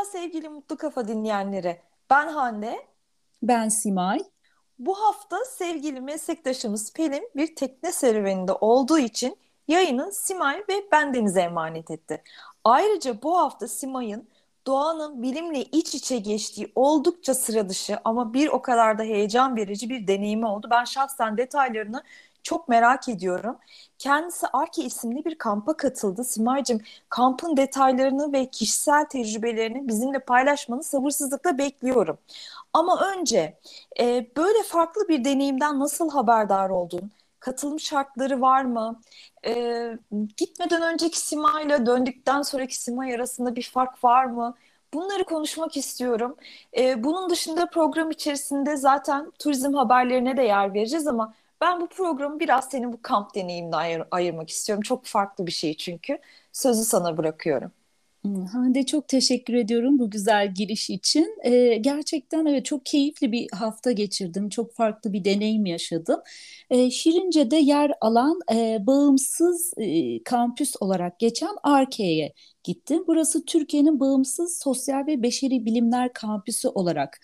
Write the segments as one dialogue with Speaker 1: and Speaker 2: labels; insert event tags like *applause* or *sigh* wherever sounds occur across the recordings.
Speaker 1: Merhaba sevgili Mutlu Kafa dinleyenleri. Ben Hande.
Speaker 2: Ben Simay.
Speaker 1: Bu hafta sevgili meslektaşımız Pelin bir tekne serüveninde olduğu için yayını Simay ve bendenize emanet etti. Ayrıca bu hafta Simay'ın doğanın bilimle iç içe geçtiği oldukça sıra dışı ama bir o kadar da heyecan verici bir deneyimi oldu. Ben şahsen detaylarını çok merak ediyorum. Kendisi Arke isimli bir kampa katıldı. Simay'cığım kampın detaylarını ve kişisel tecrübelerini bizimle paylaşmanı sabırsızlıkla bekliyorum. Ama önce e, böyle farklı bir deneyimden nasıl haberdar oldun? Katılım şartları var mı? E, gitmeden önceki Sima'yla döndükten sonraki Sima arasında bir fark var mı? Bunları konuşmak istiyorum. E, bunun dışında program içerisinde zaten turizm haberlerine de yer vereceğiz ama ben bu programı biraz senin bu kamp deneyimine ayır, ayırmak istiyorum. Çok farklı bir şey çünkü. Sözü sana bırakıyorum.
Speaker 2: Hande çok teşekkür ediyorum bu güzel giriş için. Ee, gerçekten evet çok keyifli bir hafta geçirdim. Çok farklı bir deneyim yaşadım. Ee, Şirince'de yer alan e, bağımsız e, kampüs olarak geçen Arke'ye gittim. Burası Türkiye'nin bağımsız sosyal ve beşeri bilimler kampüsü olarak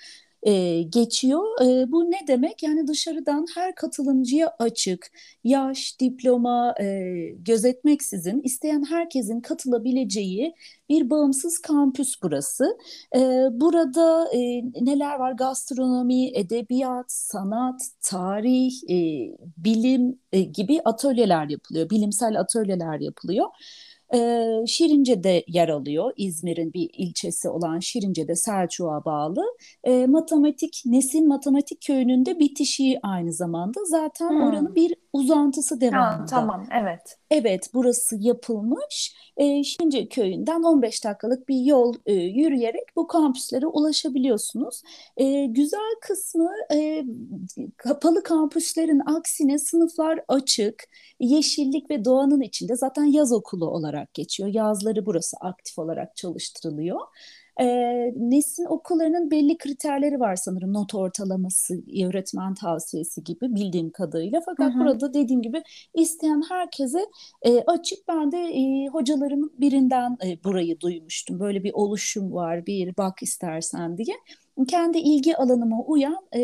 Speaker 2: e, geçiyor. E, bu ne demek? Yani dışarıdan her katılımcıya açık, yaş, diploma e, gözetmeksizin isteyen herkesin katılabileceği bir bağımsız kampüs burası. E, burada e, neler var? Gastronomi, edebiyat, sanat, tarih, e, bilim e, gibi atölyeler yapılıyor. Bilimsel atölyeler yapılıyor. E, Şirince'de yer alıyor. İzmir'in bir ilçesi olan Şirince'de Selçuk'a bağlı. E, matematik, Nesin Matematik Köyü'nün de bitişiği aynı zamanda. Zaten hmm. oranın bir uzantısı devamında. Ha,
Speaker 1: tamam, evet.
Speaker 2: Evet, burası yapılmış. E, Şirince Köyü'nden 15 dakikalık bir yol e, yürüyerek bu kampüslere ulaşabiliyorsunuz. E, güzel kısmı e, kapalı kampüslerin aksine sınıflar açık, yeşillik ve doğanın içinde zaten yaz okulu olarak geçiyor. Yazları burası aktif olarak çalıştırılıyor. E, Nesin okullarının belli kriterleri var sanırım. Not ortalaması, öğretmen tavsiyesi gibi bildiğim kadarıyla. Fakat hı hı. burada dediğim gibi isteyen herkese e, açık. Ben de e, hocalarımın birinden e, burayı duymuştum. Böyle bir oluşum var, bir bak istersen diye kendi ilgi alanıma uyan e,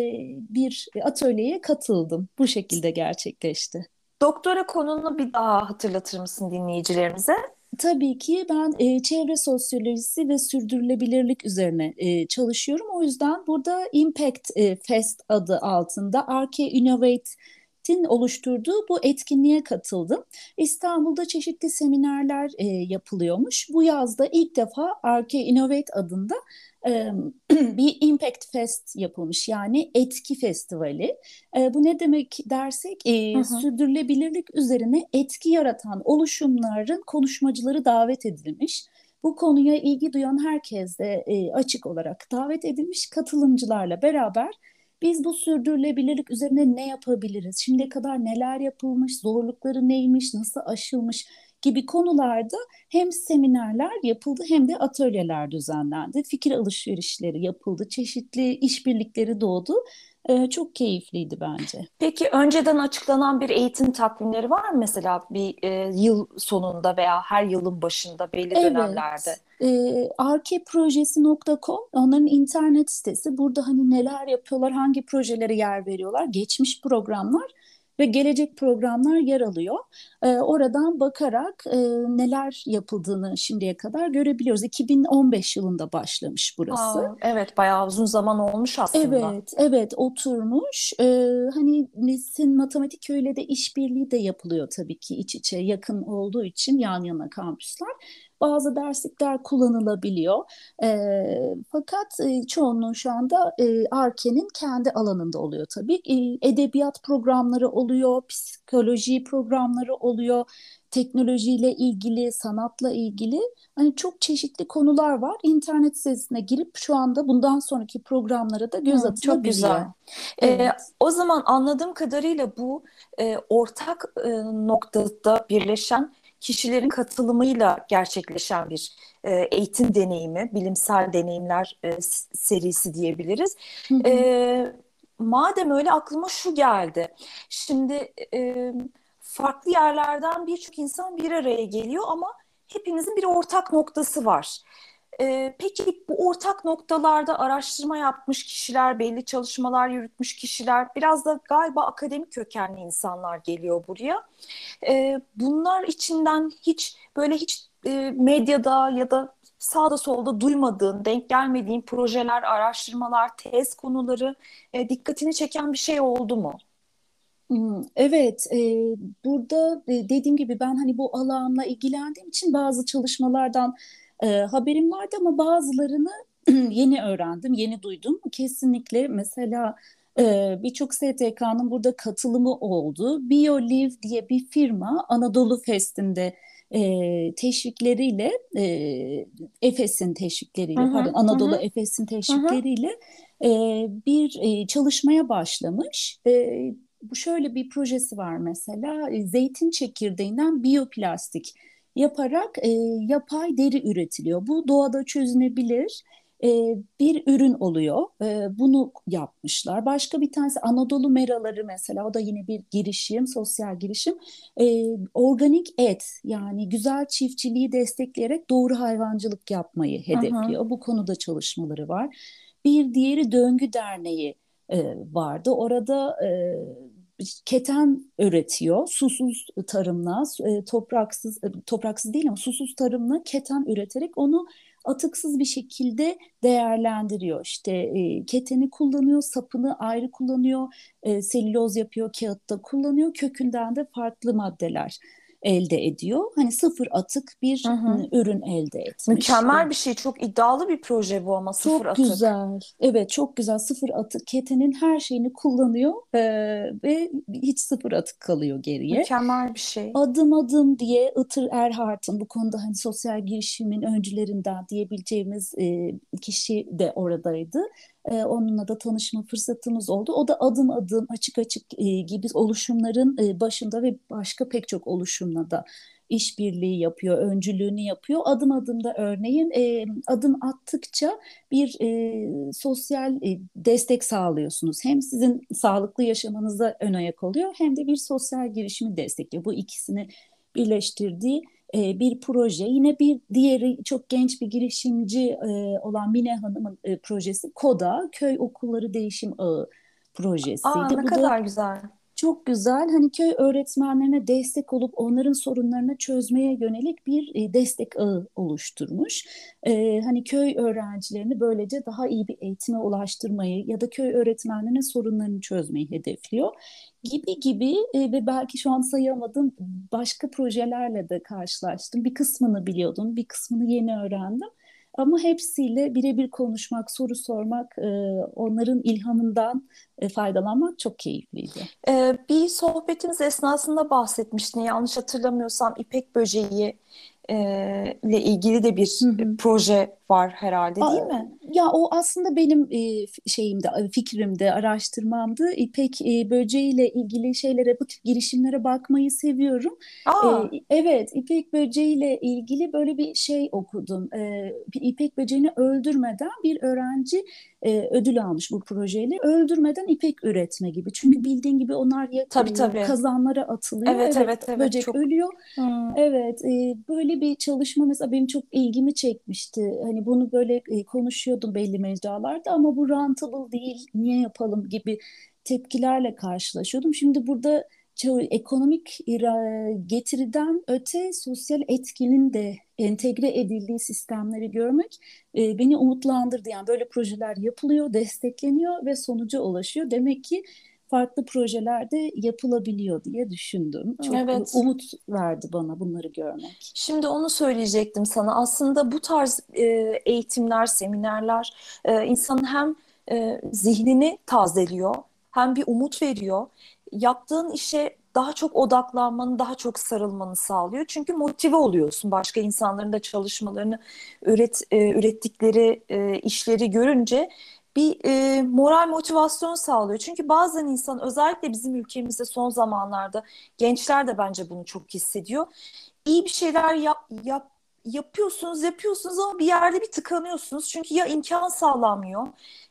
Speaker 2: bir atölyeye katıldım. Bu şekilde gerçekleşti.
Speaker 1: Doktora konunu bir daha hatırlatır mısın dinleyicilerimize?
Speaker 2: Tabii ki ben e, çevre sosyolojisi ve sürdürülebilirlik üzerine e, çalışıyorum. O yüzden burada Impact e, Fest adı altında Arke Innovate Tin oluşturduğu bu etkinliğe katıldım. İstanbul'da çeşitli seminerler e, yapılıyormuş. Bu yazda ilk defa Arke Innovate adında *clears throat* bir Impact Fest yapılmış yani etki festivali. Bu ne demek dersek hı hı. sürdürülebilirlik üzerine etki yaratan oluşumların konuşmacıları davet edilmiş. Bu konuya ilgi duyan herkes de açık olarak davet edilmiş katılımcılarla beraber biz bu sürdürülebilirlik üzerine ne yapabiliriz? Şimdiye kadar neler yapılmış, zorlukları neymiş, nasıl aşılmış gibi konularda hem seminerler yapıldı hem de atölyeler düzenlendi. Fikir alışverişleri yapıldı, çeşitli işbirlikleri doğdu. Ee, çok keyifliydi bence.
Speaker 1: Peki önceden açıklanan bir eğitim takvimleri var mı mesela bir e, yıl sonunda veya her yılın başında belli evet. dönemlerde?
Speaker 2: E, arkeprojesi.com onların internet sitesi. Burada hani neler yapıyorlar, hangi projelere yer veriyorlar, geçmiş programlar ve gelecek programlar yer alıyor. E, oradan bakarak e, neler yapıldığını şimdiye kadar görebiliyoruz. 2015 yılında başlamış burası. Aa,
Speaker 1: evet bayağı uzun zaman olmuş aslında.
Speaker 2: Evet, evet oturmuş. E, hani Nesin Matematik Köyü'yle de işbirliği de yapılıyor tabii ki iç içe yakın olduğu için yan yana kampüsler bazı derslikler kullanılabiliyor. E, fakat e, çoğunluğu şu anda e, ARKE'nin kendi alanında oluyor tabii. E, edebiyat programları oluyor, psikoloji programları oluyor, teknolojiyle ilgili, sanatla ilgili hani çok çeşitli konular var. İnternet sitesine girip şu anda bundan sonraki programlara da göz atılabiliyor. Çok güzel.
Speaker 1: Evet. Ee, o zaman anladığım kadarıyla bu e, ortak e, noktada birleşen kişilerin katılımıyla gerçekleşen bir e, eğitim deneyimi, bilimsel deneyimler e, serisi diyebiliriz. Hı hı. E, madem öyle aklıma şu geldi. Şimdi e, farklı yerlerden birçok insan bir araya geliyor ama hepimizin bir ortak noktası var. E, peki bu ortak noktalarda araştırma yapmış kişiler, belli çalışmalar yürütmüş kişiler, biraz da galiba akademik kökenli insanlar geliyor buraya. E, bunlar içinden hiç böyle hiç e, medyada ya da sağda solda duymadığın, denk gelmediğin projeler, araştırmalar, tez konuları e, dikkatini çeken bir şey oldu mu?
Speaker 2: Hmm, Evet, e, burada e, dediğim gibi ben hani bu alanla ilgilendiğim için bazı çalışmalardan e, haberim vardı ama bazılarını *clears throat* yeni öğrendim, yeni duydum. Kesinlikle mesela e, birçok STK'nın burada katılımı oldu. BioLive diye bir firma Anadolu Fest'inde e, teşvikleriyle, e, Efes'in teşvikleriyle,
Speaker 1: hı,
Speaker 2: pardon
Speaker 1: hı
Speaker 2: Anadolu
Speaker 1: hı,
Speaker 2: Efes'in
Speaker 1: hı hı,
Speaker 2: teşvikleriyle e, bir e, çalışmaya başlamış. E, bu şöyle bir projesi var mesela e, zeytin çekirdeğinden biyoplastik yaparak e, yapay deri üretiliyor. Bu doğada çözünebilir e, bir ürün oluyor. E, bunu yapmışlar. Başka bir tanesi Anadolu meraları mesela o da yine bir girişim, sosyal girişim. E, organik et yani güzel çiftçiliği destekleyerek doğru hayvancılık yapmayı hedefliyor. Bu konuda çalışmaları var. Bir diğeri Döngü Derneği e, vardı. Orada e, keten üretiyor. Susuz tarımla, e, topraksız e, topraksız değil ama susuz tarımla keten üreterek onu atıksız bir şekilde değerlendiriyor. İşte e, keteni kullanıyor, sapını ayrı kullanıyor, selüloz yapıyor, kağıtta kullanıyor, kökünden de farklı maddeler elde ediyor. Hani sıfır atık
Speaker 1: Hı
Speaker 2: bir
Speaker 1: hı.
Speaker 2: ürün elde etmiş.
Speaker 1: Mükemmel bir şey. Çok iddialı bir proje bu ama sıfır
Speaker 2: Çok
Speaker 1: atık.
Speaker 2: güzel. Evet çok güzel. Sıfır atık. Ketenin her şeyini kullanıyor eee, ve hiç sıfır atık kalıyor geriye.
Speaker 1: Mükemmel bir şey.
Speaker 2: Adım adım diye Itır Erhart'ın bu konuda hani sosyal girişimin öncülerinden diyebileceğimiz e, kişi de oradaydı. E, onunla da tanışma fırsatımız oldu. O da adım adım açık açık e, gibi oluşumların e, başında ve başka pek çok oluşumla da işbirliği yapıyor, öncülüğünü yapıyor. Adım adım da örneğin e, adım attıkça bir e, sosyal e, destek sağlıyorsunuz. Hem sizin sağlıklı yaşamanıza ön ayak oluyor hem de bir sosyal girişimi destekliyor. Bu ikisini birleştirdiği e, bir proje. Yine bir diğeri çok genç bir girişimci e, olan Mine Hanım'ın e, projesi KODA, Köy Okulları Değişim Ağı
Speaker 1: Aa
Speaker 2: projesiydi.
Speaker 1: ne
Speaker 2: Bu da
Speaker 1: kadar güzel.
Speaker 2: çok güzel. Hani köy öğretmenlerine destek olup onların sorunlarını çözmeye yönelik bir e, destek ağı oluşturmuş. E, hani köy öğrencilerini böylece daha iyi bir eğitime ulaştırmayı ya da köy öğretmenlerinin sorunlarını çözmeyi hedefliyor. Gibi gibi e, ve belki şu an sayamadığım başka projelerle de karşılaştım. Bir kısmını biliyordum, bir kısmını yeni öğrendim. Ama hepsiyle birebir konuşmak, soru sormak, e, onların ilhamından e, faydalanmak çok keyifliydi.
Speaker 1: Ee, bir sohbetimiz esnasında bahsetmiştin. Yanlış hatırlamıyorsam İpek böceği e, ile ilgili de bir
Speaker 2: hı.
Speaker 1: proje var herhalde, değil
Speaker 2: A-
Speaker 1: mi?
Speaker 2: Ya o aslında benim e, şeyimde, e, fikrimde, araştırmamdı. İpek e, böceğiyle ilgili şeylere, bu tip girişimlere bakmayı seviyorum. E,
Speaker 1: Aa,
Speaker 2: evet, İpek böceğiyle ilgili böyle bir şey okudum. E, İpek böceğini öldürmeden bir öğrenci e, ödül almış bu projeyle. Öldürmeden ipek üretme gibi. Çünkü bildiğin gibi onlar
Speaker 1: tabii
Speaker 2: yakılıyor,
Speaker 1: tabii.
Speaker 2: kazanlara atılıyor.
Speaker 1: Evet
Speaker 2: Evet,
Speaker 1: evet evet
Speaker 2: böcek
Speaker 1: çok.
Speaker 2: ölüyor.
Speaker 1: Hmm.
Speaker 2: Evet, e, böyle bir çalışma mesela benim çok ilgimi çekmişti. Hani bunu böyle e, konuşuyordum belli mecralarda ama bu rentable değil, niye yapalım gibi tepkilerle karşılaşıyordum. Şimdi burada ekonomik getiriden öte sosyal etkinin de entegre edildiği sistemleri görmek e, beni umutlandırdı. Yani böyle projeler yapılıyor, destekleniyor ve sonuca ulaşıyor. Demek ki farklı projelerde yapılabiliyor diye düşündüm. Çok
Speaker 1: Evet.
Speaker 2: umut verdi bana bunları görmek.
Speaker 1: Şimdi onu söyleyecektim sana. Aslında bu tarz e, eğitimler, seminerler e, insanın hem e, zihnini tazeliyor, hem bir umut veriyor. Yaptığın işe daha çok odaklanmanı, daha çok sarılmanı sağlıyor. Çünkü motive oluyorsun başka insanların da çalışmalarını, üret, e, ürettikleri e, işleri görünce bir e, moral motivasyon sağlıyor. Çünkü bazen insan özellikle bizim ülkemizde son zamanlarda gençler de bence bunu çok hissediyor iyi bir şeyler yap, yapıyorsunuz yapıyorsunuz ama bir yerde bir tıkanıyorsunuz. Çünkü ya imkan sağlanmıyor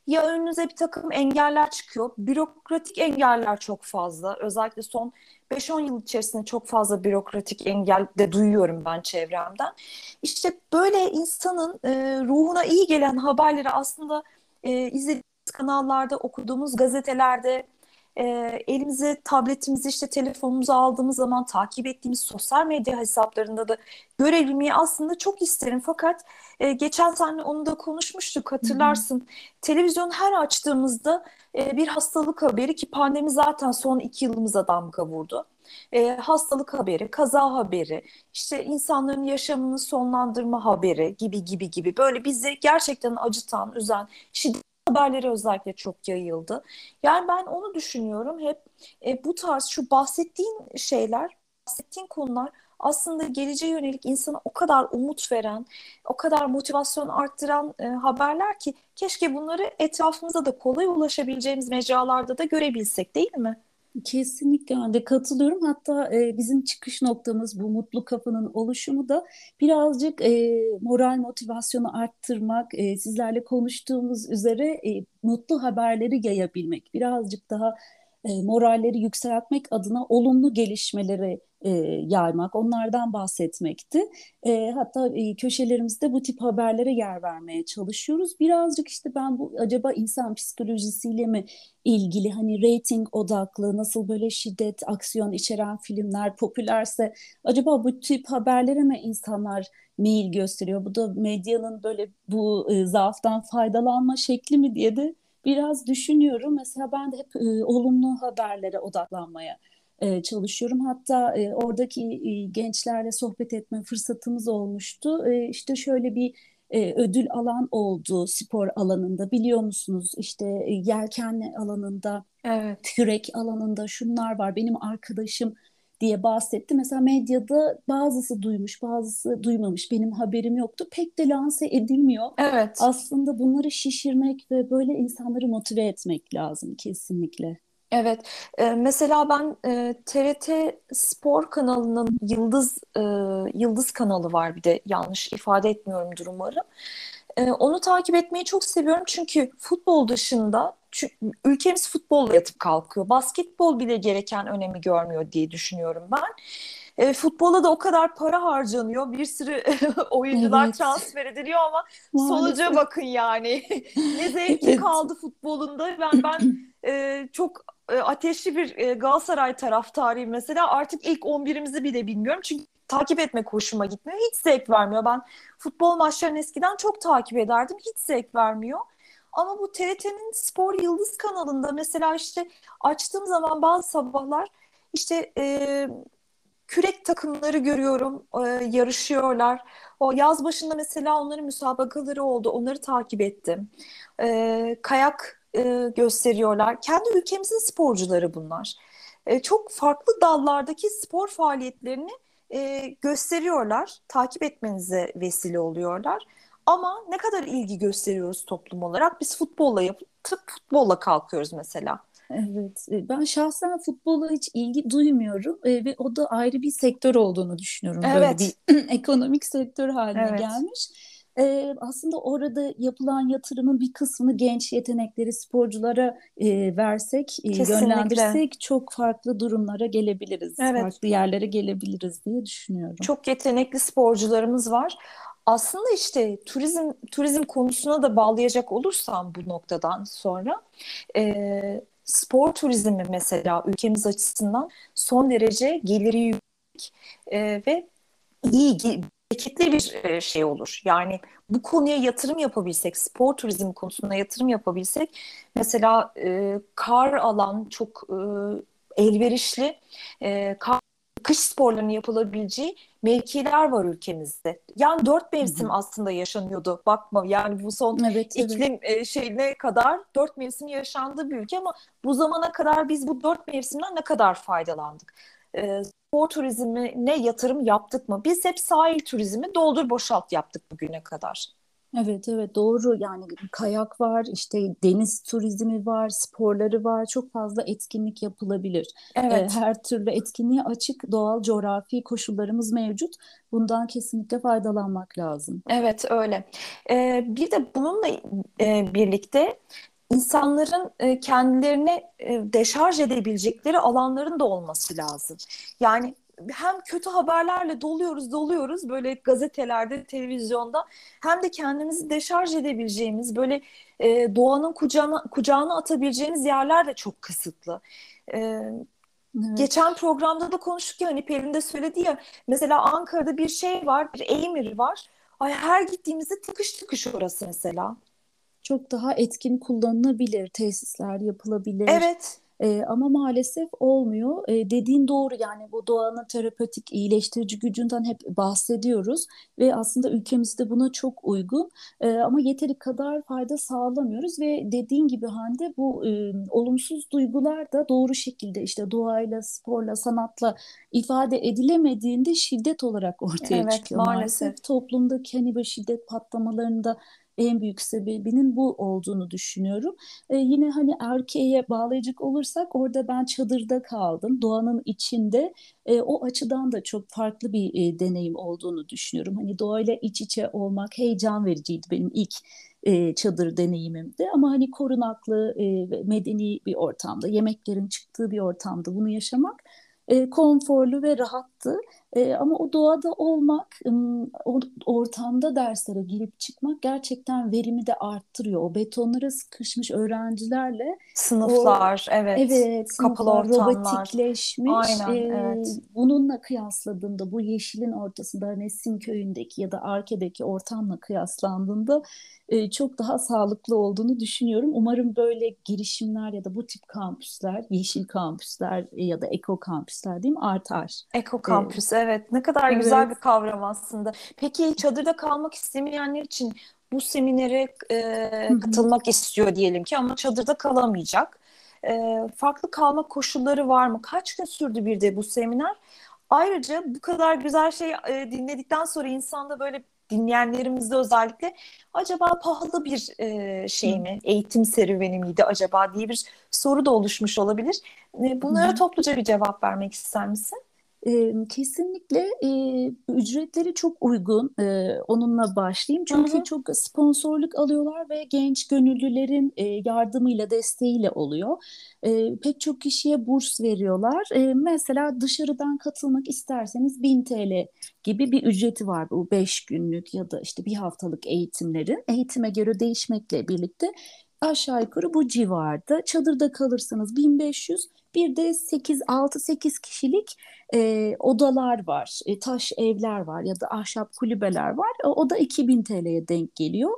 Speaker 1: ya önünüze bir takım engeller çıkıyor. Bürokratik engeller çok fazla. Özellikle son 5-10 yıl içerisinde çok fazla bürokratik engel de duyuyorum ben çevremden. İşte böyle insanın e, ruhuna iyi gelen haberleri aslında e, izlediğimiz kanallarda, okuduğumuz gazetelerde, e, elimize tabletimizi işte telefonumuzu aldığımız zaman takip ettiğimiz sosyal medya hesaplarında da görebilmeyi aslında çok isterim. Fakat e, geçen sene onu da konuşmuştuk hatırlarsın. Hı hı. Televizyon her açtığımızda e, bir hastalık haberi ki pandemi zaten son iki yılımıza damga vurdu. E, hastalık haberi, kaza haberi, işte insanların yaşamını sonlandırma haberi gibi gibi gibi böyle bizi gerçekten acıtan, üzen, şiddet haberleri özellikle çok yayıldı. Yani ben onu düşünüyorum hep e, bu tarz şu bahsettiğin şeyler, bahsettiğin konular aslında geleceğe yönelik insana o kadar umut veren, o kadar motivasyon arttıran e, haberler ki keşke bunları etrafımıza da kolay ulaşabileceğimiz mecralarda da görebilsek değil mi?
Speaker 2: Kesinlikle ben de katılıyorum. Hatta e, bizim çıkış noktamız bu mutlu kafanın oluşumu da birazcık e, moral motivasyonu arttırmak, e, sizlerle konuştuğumuz üzere e, mutlu haberleri yayabilmek, birazcık daha e, moralleri yükseltmek adına olumlu gelişmeleri e, yaymak, onlardan bahsetmekti. E, hatta e, köşelerimizde bu tip haberlere yer vermeye çalışıyoruz. Birazcık işte ben bu acaba insan psikolojisiyle mi ilgili hani rating odaklı nasıl böyle şiddet, aksiyon içeren filmler popülerse acaba bu tip haberlere mi insanlar meyil gösteriyor? Bu da medyanın böyle bu e, zaaftan faydalanma şekli mi diye de biraz düşünüyorum. Mesela ben de hep e, olumlu haberlere odaklanmaya e, çalışıyorum. Hatta e, oradaki e, gençlerle sohbet etme fırsatımız olmuştu. E, işte şöyle bir e, ödül alan oldu spor alanında biliyor musunuz? İşte e, yelkenli alanında, evet. kürek alanında şunlar var. Benim arkadaşım diye bahsetti. Mesela medyada bazısı duymuş, bazısı duymamış. Benim haberim yoktu. Pek de lanse edilmiyor. Evet. Aslında bunları şişirmek ve böyle insanları motive etmek lazım kesinlikle.
Speaker 1: Evet, e, mesela ben e, TRT Spor kanalının Yıldız e, Yıldız kanalı var bir de yanlış ifade etmiyorumdur umarım. E, onu takip etmeyi çok seviyorum çünkü futbol dışında ülkemiz futbolla yatıp kalkıyor. Basketbol bile gereken önemi görmüyor diye düşünüyorum ben. E, futbola da o kadar para harcanıyor. Bir sürü *laughs* oyuncular evet. transfer ediliyor ama Maalesef. sonuca bakın yani. *laughs* ne zevki evet. kaldı futbolunda. Ben ben e, çok e, ateşli bir e, Galatasaray taraftarıyım mesela. Artık ilk 11'imizi bile bilmiyorum. Çünkü takip etmek hoşuma gitmiyor. Hiç zevk vermiyor. Ben futbol maçlarını eskiden çok takip ederdim. Hiç zevk vermiyor. Ama bu TRT'nin Spor Yıldız kanalında mesela işte açtığım zaman bazı sabahlar işte e, kürek takımları görüyorum, e, yarışıyorlar. O yaz başında mesela onların müsabakaları oldu, onları takip ettim. E, kayak e, gösteriyorlar. Kendi ülkemizin sporcuları bunlar. E, çok farklı dallardaki spor faaliyetlerini e, gösteriyorlar, takip etmenize vesile oluyorlar. Ama ne kadar ilgi gösteriyoruz toplum olarak? Biz futbolla yapıp futbolla kalkıyoruz mesela.
Speaker 2: Evet, e, ben şahsen futbola hiç ilgi duymuyorum e, ve o da ayrı bir sektör olduğunu düşünüyorum. Evet. Böyle bir *clears throat* ekonomik sektör haline evet. gelmiş. E, aslında orada yapılan yatırımın bir kısmını genç yetenekleri sporculara e, versek, e, yönlendirsek çok farklı durumlara gelebiliriz. Evet. Farklı yerlere gelebiliriz diye düşünüyorum.
Speaker 1: Çok yetenekli sporcularımız var. Aslında işte turizm turizm konusuna da bağlayacak olursam bu noktadan sonra e, spor turizmi mesela ülkemiz açısından son derece geliri yüksek e, ve iyi bereketli bir şey olur. Yani bu konuya yatırım yapabilsek, spor turizmi konusunda yatırım yapabilsek, mesela e, kar alan çok e, elverişli, e, kar, kış sporlarının yapılabileceği mevkiler var ülkemizde. Yani dört mevsim Hı-hı. aslında yaşanıyordu. Bakma yani bu son evet, iklim evet. şeyine kadar dört mevsim yaşandığı bir ülke ama bu zamana kadar biz bu dört mevsimden ne kadar faydalandık? E, spor turizmine yatırım yaptık mı? Biz hep sahil turizmi doldur boşalt yaptık bugüne kadar.
Speaker 2: Evet evet doğru yani kayak var işte deniz turizmi var sporları var çok fazla etkinlik yapılabilir.
Speaker 1: Evet.
Speaker 2: her türlü etkinliğe açık doğal coğrafi koşullarımız mevcut. Bundan kesinlikle faydalanmak lazım.
Speaker 1: Evet öyle. Ee, bir de bununla e, birlikte insanların e, kendilerine e, deşarj edebilecekleri alanların da olması lazım. Yani hem kötü haberlerle doluyoruz doluyoruz böyle gazetelerde, televizyonda hem de kendimizi deşarj edebileceğimiz böyle e, doğanın kucağına, kucağına atabileceğimiz yerler de çok kısıtlı. E,
Speaker 2: Evet.
Speaker 1: geçen programda da konuştuk ya hani Pelin de söyledi ya mesela Ankara'da bir şey var, bir Eymir var. Ay her gittiğimizde tıkış tıkış orası mesela.
Speaker 2: Çok daha etkin kullanılabilir tesisler yapılabilir.
Speaker 1: Evet.
Speaker 2: Ee, ama maalesef olmuyor. Ee, dediğin doğru yani bu doğanın terapötik iyileştirici gücünden hep bahsediyoruz ve aslında ülkemizde buna çok uygun. Ee, ama yeteri kadar fayda sağlamıyoruz ve dediğin gibi Hande bu e, olumsuz duygular da doğru şekilde işte doğayla, sporla, sanatla ifade edilemediğinde şiddet olarak ortaya
Speaker 1: Evet
Speaker 2: çıkıyor
Speaker 1: maalesef.
Speaker 2: maalesef. Toplumdaki hani böyle şiddet patlamalarında en büyük sebebinin bu olduğunu düşünüyorum. E, yine hani erkeğe bağlayacak olursak orada ben çadırda kaldım. Doğanın içinde e, o açıdan da çok farklı bir e, deneyim olduğunu düşünüyorum. Hani doğayla iç içe olmak heyecan vericiydi benim ilk e, çadır deneyimimdi. Ama hani korunaklı e, ve medeni bir ortamda, yemeklerin çıktığı bir ortamda bunu yaşamak e, konforlu ve rahattı. E, ama o doğada olmak, o ortamda derslere girip çıkmak gerçekten verimi de arttırıyor. O betonlara sıkışmış öğrencilerle o
Speaker 1: Sınıflar, evet.
Speaker 2: evet
Speaker 1: Kapalı
Speaker 2: sınıflar
Speaker 1: ortamlar.
Speaker 2: robotikleşmiş.
Speaker 1: Aynen,
Speaker 2: E,
Speaker 1: evet.
Speaker 2: bununla kıyasladığımda bu yeşilin ortasında Nesin köyündeki ya da Arke'deki ortamla kıyaslandığında e, çok daha sağlıklı olduğunu düşünüyorum. Umarım böyle girişimler ya da bu tip kampüsler, yeşil kampüsler ya da eko kampüsler diyeyim artar.
Speaker 1: Eko kampüs, evet. Ne kadar güzel bir
Speaker 2: evet.
Speaker 1: kavram aslında. Peki çadırda kalmak istemeyenler için bu seminere e, katılmak istiyor diyelim ki ama çadırda kalamayacak. E, farklı kalma koşulları var mı? Kaç gün sürdü bir de bu seminer? Ayrıca bu kadar güzel şey e, dinledikten sonra insanda böyle dinleyenlerimizde özellikle acaba pahalı bir e, şey mi, eğitim serüveni miydi acaba diye bir soru da oluşmuş olabilir. E,
Speaker 2: hı.
Speaker 1: bunlara topluca bir cevap vermek ister misin?
Speaker 2: E, kesinlikle e, ücretleri çok uygun. E, onunla başlayayım. Çünkü
Speaker 1: hı.
Speaker 2: çok sponsorluk alıyorlar ve genç gönüllülerin e, yardımıyla, desteğiyle oluyor. E, pek çok kişiye burs veriyorlar. E, mesela dışarıdan katılmak isterseniz 1000 TL gibi bir ücreti var bu 5 günlük ya da işte bir haftalık eğitimlerin. Eğitime göre değişmekle birlikte aşağı yukarı bu civarda. Çadırda kalırsanız 1500, bir de 8 6-8 kişilik e, odalar var, e, taş evler var ya da ahşap kulübeler var. E, o da 2000 TL'ye denk geliyor.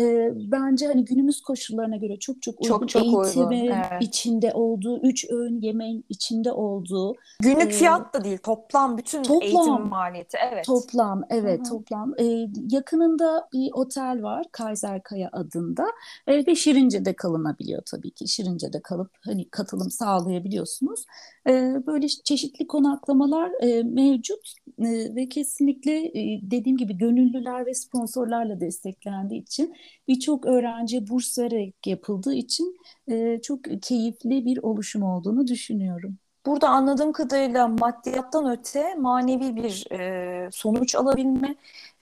Speaker 2: E, bence hani günümüz koşullarına göre çok çok
Speaker 1: Çok
Speaker 2: uygun
Speaker 1: çok uygun.
Speaker 2: eğitimin
Speaker 1: Evet.
Speaker 2: içinde olduğu, 3 öğün yemeğin içinde olduğu
Speaker 1: Günlük
Speaker 2: e,
Speaker 1: fiyat da değil, toplam bütün eğitim
Speaker 2: toplam
Speaker 1: maliyeti. Evet.
Speaker 2: Toplam, evet
Speaker 1: hı.
Speaker 2: toplam. Ee, yakınında bir otel var, Kayserkaya adında. Ee, ve Şirince'de kalınabiliyor tabii ki. Şirince'de kalıp hani katılım sağlayabiliyorsunuz. Ee, böyle çeşitli konaklamalar e, mevcut Ee, ve kesinlikle e, dediğim gibi gönüllüler ve sponsorlarla desteklendiği için birçok öğrenciye burs vererek yapıldığı için e, çok keyifli bir oluşum olduğunu düşünüyorum.
Speaker 1: Burada anladığım kadarıyla maddiyattan öte manevi bir e, sonuç alabilme,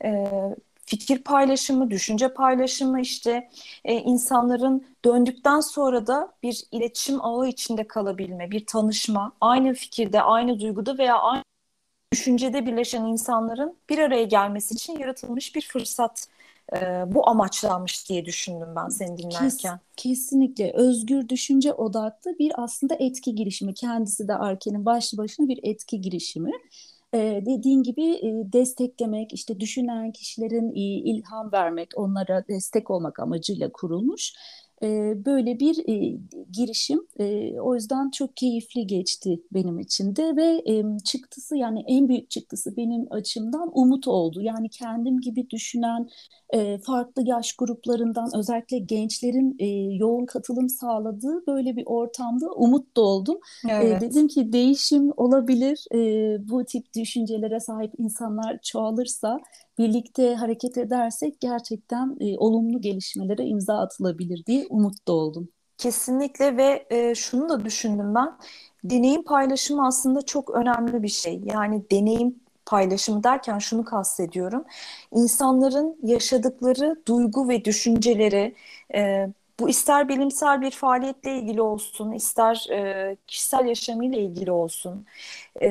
Speaker 1: e, fikir paylaşımı, düşünce paylaşımı işte e, insanların döndükten sonra da bir iletişim ağı içinde kalabilme, bir tanışma, aynı fikirde, aynı duyguda veya aynı düşüncede birleşen insanların bir araya gelmesi için yaratılmış bir fırsat. E, bu amaçlanmış diye düşündüm ben seni
Speaker 2: Kes,
Speaker 1: dinlerken.
Speaker 2: kesinlikle özgür düşünce odaklı bir aslında etki girişimi. Kendisi de Arke'nin başlı başına bir etki girişimi. Dediğin gibi desteklemek, işte düşünen kişilerin ilham vermek, onlara destek olmak amacıyla kurulmuş. Böyle bir e, girişim. O yüzden çok keyifli geçti benim için de ve e, çıktısı yani en büyük çıktısı benim açımdan umut oldu. Yani kendim gibi düşünen e, farklı yaş gruplarından özellikle gençlerin e, yoğun katılım sağladığı böyle bir ortamda umut doldum. E,
Speaker 1: Evet.
Speaker 2: dedim ki değişim olabilir. E, bu tip düşüncelere sahip insanlar çoğalırsa birlikte hareket edersek gerçekten e, olumlu gelişmelere imza atılabilir diye umutlu oldum.
Speaker 1: Kesinlikle ve e, şunu da düşündüm ben. Deneyim paylaşımı aslında çok önemli bir şey. Yani deneyim paylaşımı derken şunu kastediyorum. İnsanların yaşadıkları duygu ve düşünceleri, e, bu ister bilimsel bir faaliyetle ilgili olsun, ister e, kişisel yaşamıyla ilgili olsun, e,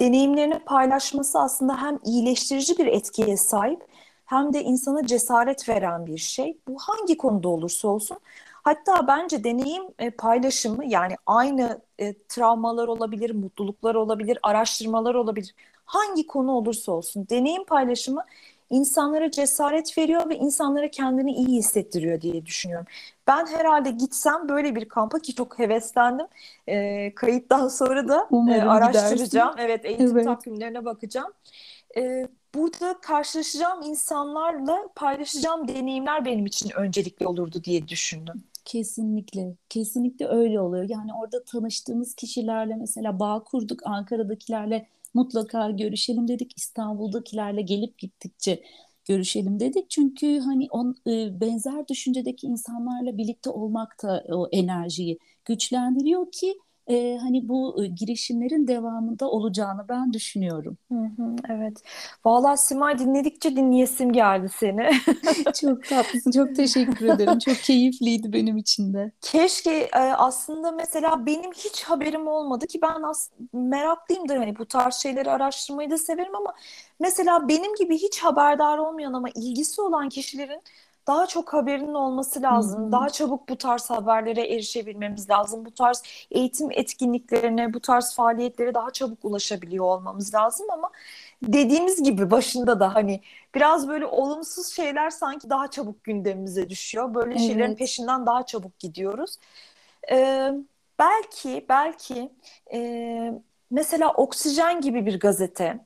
Speaker 1: deneyimlerini paylaşması aslında hem iyileştirici bir etkiye sahip hem de insana cesaret veren bir şey. Bu hangi konuda olursa olsun. Hatta bence deneyim e, paylaşımı yani aynı e, travmalar olabilir, mutluluklar olabilir, araştırmalar olabilir. Hangi konu olursa olsun deneyim paylaşımı insanlara cesaret veriyor ve insanlara kendini iyi hissettiriyor diye düşünüyorum. Ben herhalde gitsem böyle bir kampa ki çok heveslendim. E, kayıttan sonra da e, araştıracağım. Gidersin. Evet eğitim evet. takvimlerine bakacağım. E, burada karşılaşacağım insanlarla paylaşacağım deneyimler benim için öncelikli olurdu diye düşündüm.
Speaker 2: Kesinlikle, kesinlikle öyle oluyor. Yani orada tanıştığımız kişilerle mesela bağ kurduk, Ankara'dakilerle mutlaka görüşelim dedik. İstanbul'dakilerle gelip gittikçe görüşelim dedik. Çünkü hani on, e, benzer düşüncedeki insanlarla birlikte olmak da o enerjiyi güçlendiriyor ki e, hani bu e, girişimlerin devamında olacağını ben düşünüyorum.
Speaker 1: Hı hı, evet. Vallahi Simay dinledikçe dinleyesim geldi seni. *laughs*
Speaker 2: çok tatlısın. Çok teşekkür ederim. Çok *laughs* keyifliydi benim için de.
Speaker 1: Keşke e, aslında mesela benim hiç haberim olmadı ki ben as meraklıyımdır hani bu tarz şeyleri araştırmayı da severim ama mesela benim gibi hiç haberdar olmayan ama ilgisi olan kişilerin daha çok haberinin olması lazım. Hı hı. Daha çabuk bu tarz haberlere erişebilmemiz lazım. Bu tarz eğitim etkinliklerine, bu tarz faaliyetlere daha çabuk ulaşabiliyor olmamız lazım ama dediğimiz gibi başında da hani biraz böyle olumsuz şeyler sanki daha çabuk gündemimize düşüyor. Böyle evet. şeylerin peşinden daha çabuk gidiyoruz. Ee, belki belki e, mesela Oksijen gibi bir gazete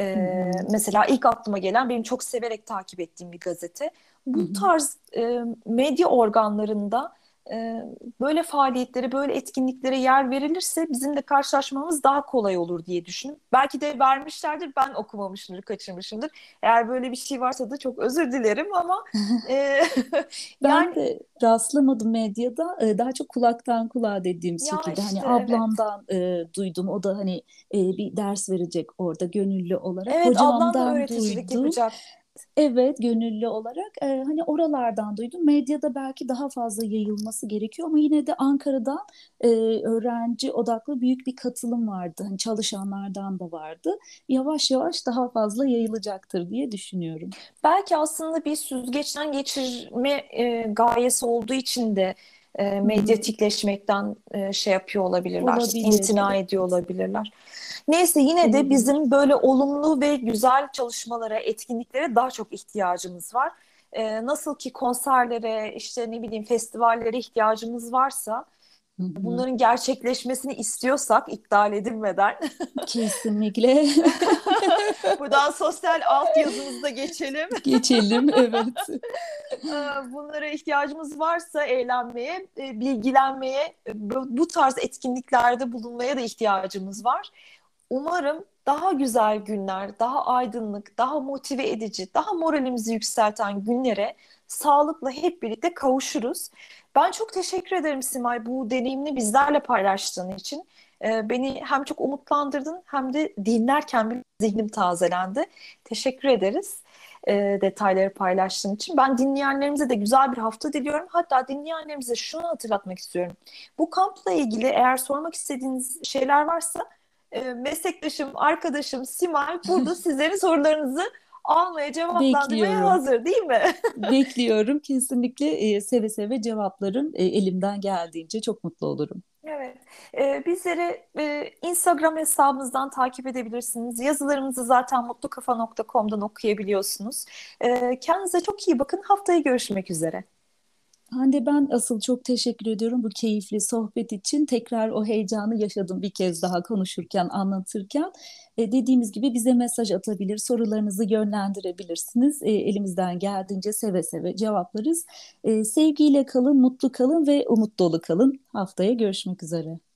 Speaker 1: e, hmm. mesela ilk aklıma gelen benim çok severek takip ettiğim bir gazete bu tarz e, medya organlarında e, böyle faaliyetlere, böyle etkinliklere yer verilirse bizim de karşılaşmamız daha kolay olur diye düşünüyorum. Belki de vermişlerdir, ben okumamışımdır, kaçırmışımdır. Eğer böyle bir şey varsa da çok özür dilerim ama *laughs*
Speaker 2: e, *laughs* ben yani... de rastlamadım medyada. E, daha çok kulaktan kulağa dediğim ya şekilde. Hani işte, hani ablamdan evet. e, duydum. O da hani e, bir ders verecek orada gönüllü olarak.
Speaker 1: Evet, Hocamdan ablam da öğreticilik duydum. yapacak.
Speaker 2: Evet, gönüllü olarak e, hani oralardan duydum. Medyada belki daha fazla yayılması gerekiyor ama yine de Ankara'dan e, öğrenci odaklı büyük bir katılım vardı. Hani çalışanlardan da vardı. Yavaş yavaş daha fazla yayılacaktır diye düşünüyorum.
Speaker 1: Belki aslında bir süzgeçten geçirme e, gayesi olduğu için de e, medyatikleşmekten e, şey yapıyor olabilirler, Olabilir. imtina ediyor olabilirler. Neyse yine de bizim böyle olumlu ve güzel çalışmalara, etkinliklere daha çok ihtiyacımız var. E, nasıl ki konserlere, işte ne bileyim festivallere ihtiyacımız varsa bunların gerçekleşmesini istiyorsak iptal edilmeden
Speaker 2: kesinlikle *laughs*
Speaker 1: buradan sosyal alt yazımızda geçelim.
Speaker 2: Geçelim evet. *laughs*
Speaker 1: Ee, bunlara ihtiyacımız varsa eğlenmeye, e, bilgilenmeye, bu tarz etkinliklerde bulunmaya da ihtiyacımız var. Umarım daha güzel günler, daha aydınlık, daha motive edici, daha moralimizi yükselten günlere sağlıkla hep birlikte kavuşuruz. Ben çok teşekkür ederim Simay bu deneyimini bizlerle paylaştığın için. Ee, beni hem çok umutlandırdın hem de dinlerken bir zihnim tazelendi. Teşekkür ederiz e, detayları paylaştığın için. Ben dinleyenlerimize de güzel bir hafta diliyorum. Hatta dinleyenlerimize şunu hatırlatmak istiyorum. Bu kampla ilgili eğer sormak istediğiniz şeyler varsa e, meslektaşım, arkadaşım Simay burada *laughs* sizlerin sorularınızı almaya, cevaplandırmaya hazır değil mi? *laughs*
Speaker 2: Bekliyorum. Kesinlikle e, seve seve cevaplarım e, elimden geldiğince çok mutlu olurum.
Speaker 1: Evet. Ee, bizleri e, Instagram hesabımızdan takip edebilirsiniz. Yazılarımızı zaten mutlukafa.com'dan okuyabiliyorsunuz. Ee, kendinize çok iyi bakın. Haftaya görüşmek üzere.
Speaker 2: Hande ben asıl çok teşekkür ediyorum bu keyifli sohbet için. Tekrar o heyecanı yaşadım bir kez daha konuşurken, anlatırken. E, dediğimiz gibi bize mesaj atabilir, sorularınızı yönlendirebilirsiniz. E, elimizden geldiğince seve seve cevaplarız. E, sevgiyle kalın, mutlu kalın ve umut dolu kalın. Haftaya görüşmek üzere.